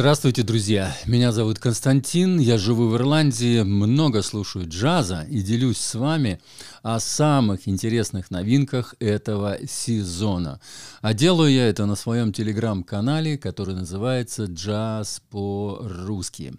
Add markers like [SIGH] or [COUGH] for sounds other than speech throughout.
Здравствуйте, друзья! Меня зовут Константин, я живу в Ирландии, много слушаю джаза и делюсь с вами о самых интересных новинках этого сезона. А делаю я это на своем телеграм-канале, который называется «Джаз по-русски».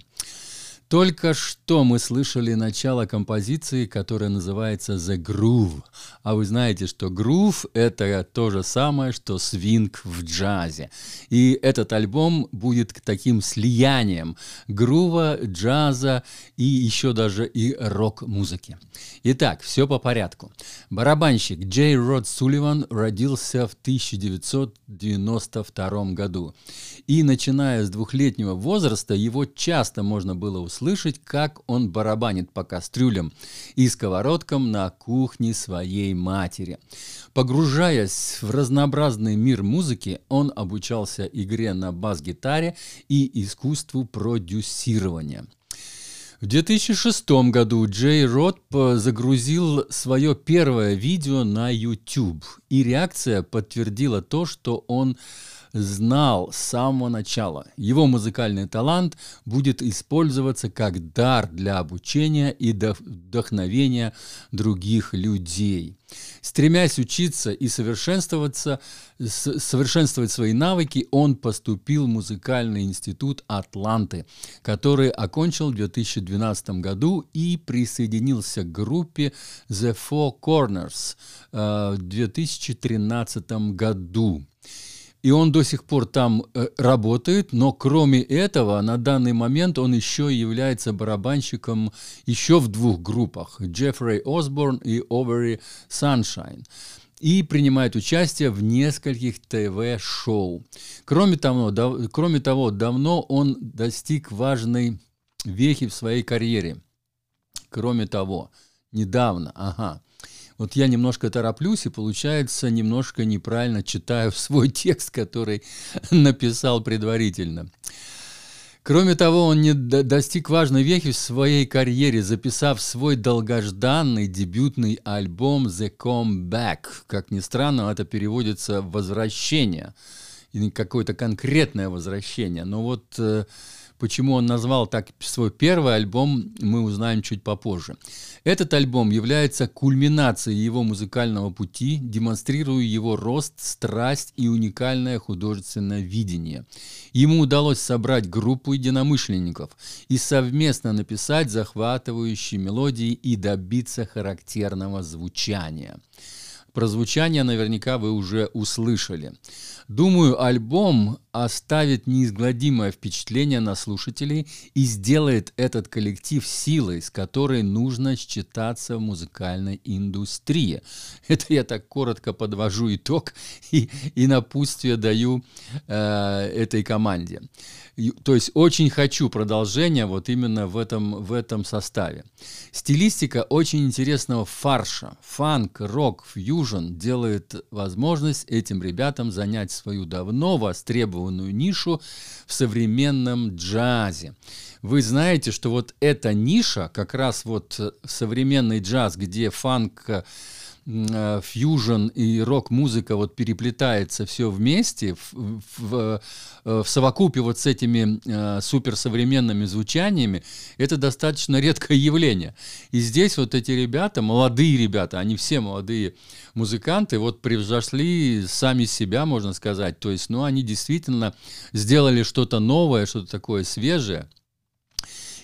Только что мы слышали начало композиции, которая называется «The Groove». А вы знаете, что грув – это то же самое, что свинг в джазе. И этот альбом будет таким слиянием грува, джаза и еще даже и рок-музыки. Итак, все по порядку. Барабанщик Джей Род Сулливан родился в 1992 году. И начиная с двухлетнего возраста его часто можно было услышать слышать, как он барабанит по кастрюлям и сковородкам на кухне своей матери. Погружаясь в разнообразный мир музыки, он обучался игре на бас-гитаре и искусству продюсирования. В 2006 году Джей Рот загрузил свое первое видео на YouTube, и реакция подтвердила то, что он знал с самого начала. Его музыкальный талант будет использоваться как дар для обучения и вдохновения других людей. Стремясь учиться и совершенствоваться, совершенствовать свои навыки, он поступил в музыкальный институт Атланты, который окончил в 2012 году и присоединился к группе The Four Corners э, в 2013 году и он до сих пор там э, работает, но кроме этого, на данный момент он еще является барабанщиком еще в двух группах, Джеффри Осборн и Овери Sunshine и принимает участие в нескольких ТВ-шоу. Кроме того, да, кроме того, давно он достиг важной вехи в своей карьере. Кроме того, недавно, ага, вот я немножко тороплюсь и, получается, немножко неправильно читаю [LAUGHS] свой текст, который [LAUGHS] написал предварительно. Кроме того, он не достиг важной вехи в своей карьере, записав свой долгожданный дебютный альбом «The Comeback». Как ни странно, это переводится «возвращение», или какое-то конкретное возвращение. Но вот э, Почему он назвал так свой первый альбом, мы узнаем чуть попозже. Этот альбом является кульминацией его музыкального пути, демонстрируя его рост, страсть и уникальное художественное видение. Ему удалось собрать группу единомышленников и совместно написать захватывающие мелодии и добиться характерного звучания. Про звучание наверняка вы уже услышали. Думаю, альбом оставит неизгладимое впечатление на слушателей и сделает этот коллектив силой, с которой нужно считаться в музыкальной индустрии. [LAUGHS] Это я так коротко подвожу итог и, и напутствие даю э, этой команде. То есть очень хочу продолжения вот именно в этом, в этом составе. Стилистика очень интересного фарша. Фанк, рок, фьюжн делает возможность этим ребятам занять свою давно востребованную нишу в современном джазе. Вы знаете, что вот эта ниша, как раз вот современный джаз, где фанк Э, фьюжн и рок-музыка вот переплетается все вместе в, в, э, в совокупе вот с этими э, суперсовременными звучаниями, это достаточно редкое явление. И здесь вот эти ребята, молодые ребята, они все молодые музыканты, вот превзошли сами себя, можно сказать. То есть, ну, они действительно сделали что-то новое, что-то такое свежее –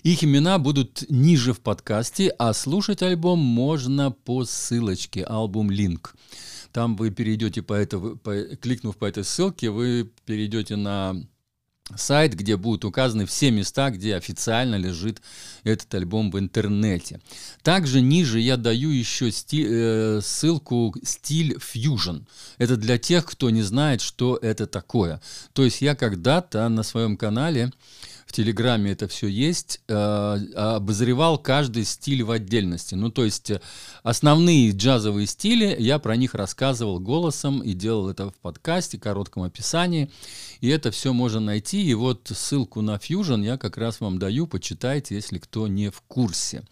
их имена будут ниже в подкасте, а слушать альбом можно по ссылочке «Альбом Линк». Там вы перейдете по этому, по, кликнув по этой ссылке, вы перейдете на сайт, где будут указаны все места, где официально лежит этот альбом в интернете. Также ниже я даю еще сти, э, ссылку «Стиль Fusion». Это для тех, кто не знает, что это такое. То есть я когда-то на своем канале в Телеграме это все есть, э, обозревал каждый стиль в отдельности. Ну, то есть э, основные джазовые стили, я про них рассказывал голосом и делал это в подкасте, коротком описании. И это все можно найти. И вот ссылку на Fusion я как раз вам даю, почитайте, если кто не в курсе.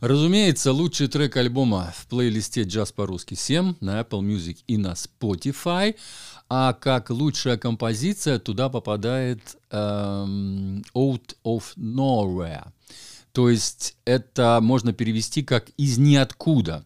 Разумеется, лучший трек альбома в плейлисте «Джаз по-русски 7» на Apple Music и на Spotify. А как лучшая композиция туда попадает эм, Out of Nowhere. То есть это можно перевести как «из ниоткуда»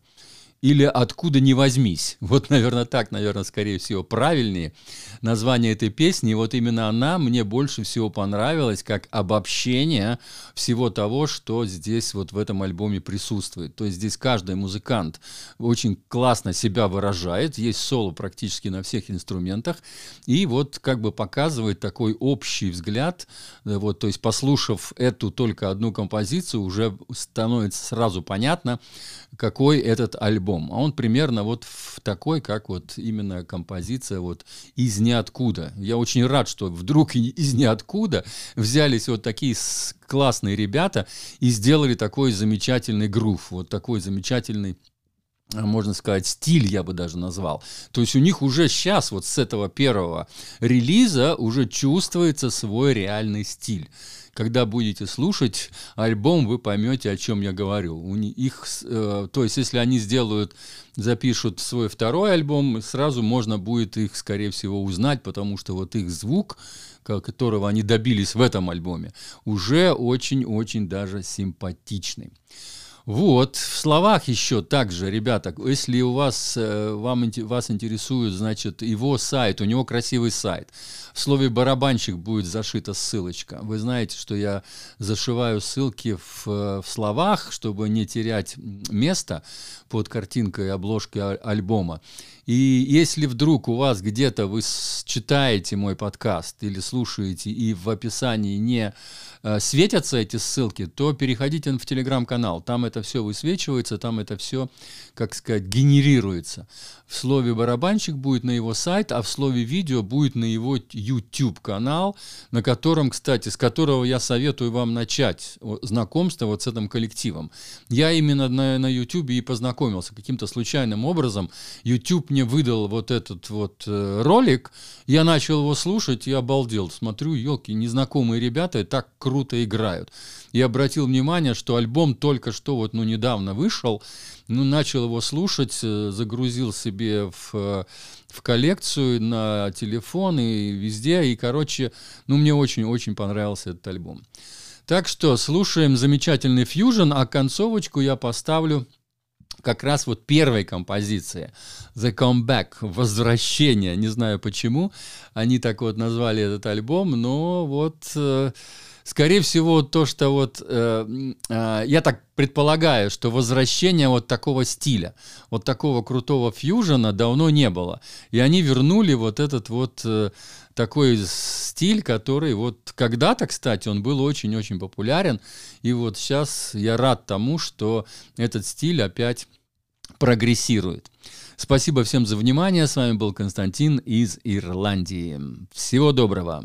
или «Откуда не возьмись». Вот, наверное, так, наверное, скорее всего, правильнее название этой песни. И вот именно она мне больше всего понравилась как обобщение всего того, что здесь вот в этом альбоме присутствует. То есть здесь каждый музыкант очень классно себя выражает, есть соло практически на всех инструментах, и вот как бы показывает такой общий взгляд, э, вот, то есть послушав эту только одну композицию, уже становится сразу понятно, какой этот альбом. А он примерно вот в такой, как вот именно композиция вот из ниоткуда. Я очень рад, что вдруг из ниоткуда взялись вот такие классные ребята и сделали такой замечательный грув, вот такой замечательный можно сказать, стиль я бы даже назвал. То есть у них уже сейчас, вот с этого первого релиза, уже чувствуется свой реальный стиль когда будете слушать альбом, вы поймете, о чем я говорю. У них, э, то есть, если они сделают, запишут свой второй альбом, сразу можно будет их, скорее всего, узнать, потому что вот их звук, которого они добились в этом альбоме, уже очень-очень даже симпатичный. Вот, в словах еще также, ребята, если у вас, э, вам, вас интересует, значит, его сайт, у него красивый сайт. В слове «барабанщик» будет зашита ссылочка. Вы знаете, что я зашиваю ссылки в, в словах, чтобы не терять место под картинкой обложки альбома. И если вдруг у вас где-то вы читаете мой подкаст или слушаете, и в описании не э, светятся эти ссылки, то переходите в телеграм-канал. Там это все высвечивается, там это все, как сказать, генерируется. В слове барабанщик будет на его сайт, а в слове видео будет на его YouTube канал, на котором, кстати, с которого я советую вам начать знакомство вот с этим коллективом. Я именно на, на YouTube и познакомился каким-то случайным образом. YouTube мне выдал вот этот вот э, ролик, я начал его слушать и обалдел. Смотрю, елки, незнакомые ребята так круто играют. И обратил внимание, что альбом только что вот, ну, недавно вышел, ну, начал его слушать, э, загрузил себе в, э, в коллекцию на телефон и везде, и, короче, ну, мне очень-очень понравился этот альбом. Так что слушаем замечательный фьюжн, а концовочку я поставлю как раз вот первой композиции The Comeback, Возвращение, не знаю почему, они так вот назвали этот альбом, но вот э, скорее всего то, что вот э, э, я так предполагаю, что возвращение вот такого стиля, вот такого крутого фьюжена давно не было, и они вернули вот этот вот э, такой стиль, который вот когда-то, кстати, он был очень-очень популярен, и вот сейчас я рад тому, что этот стиль опять прогрессирует. Спасибо всем за внимание. С вами был Константин из Ирландии. Всего доброго.